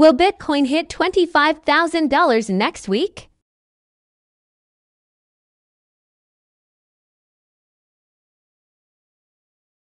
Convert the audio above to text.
Will Bitcoin hit $25,000 next week?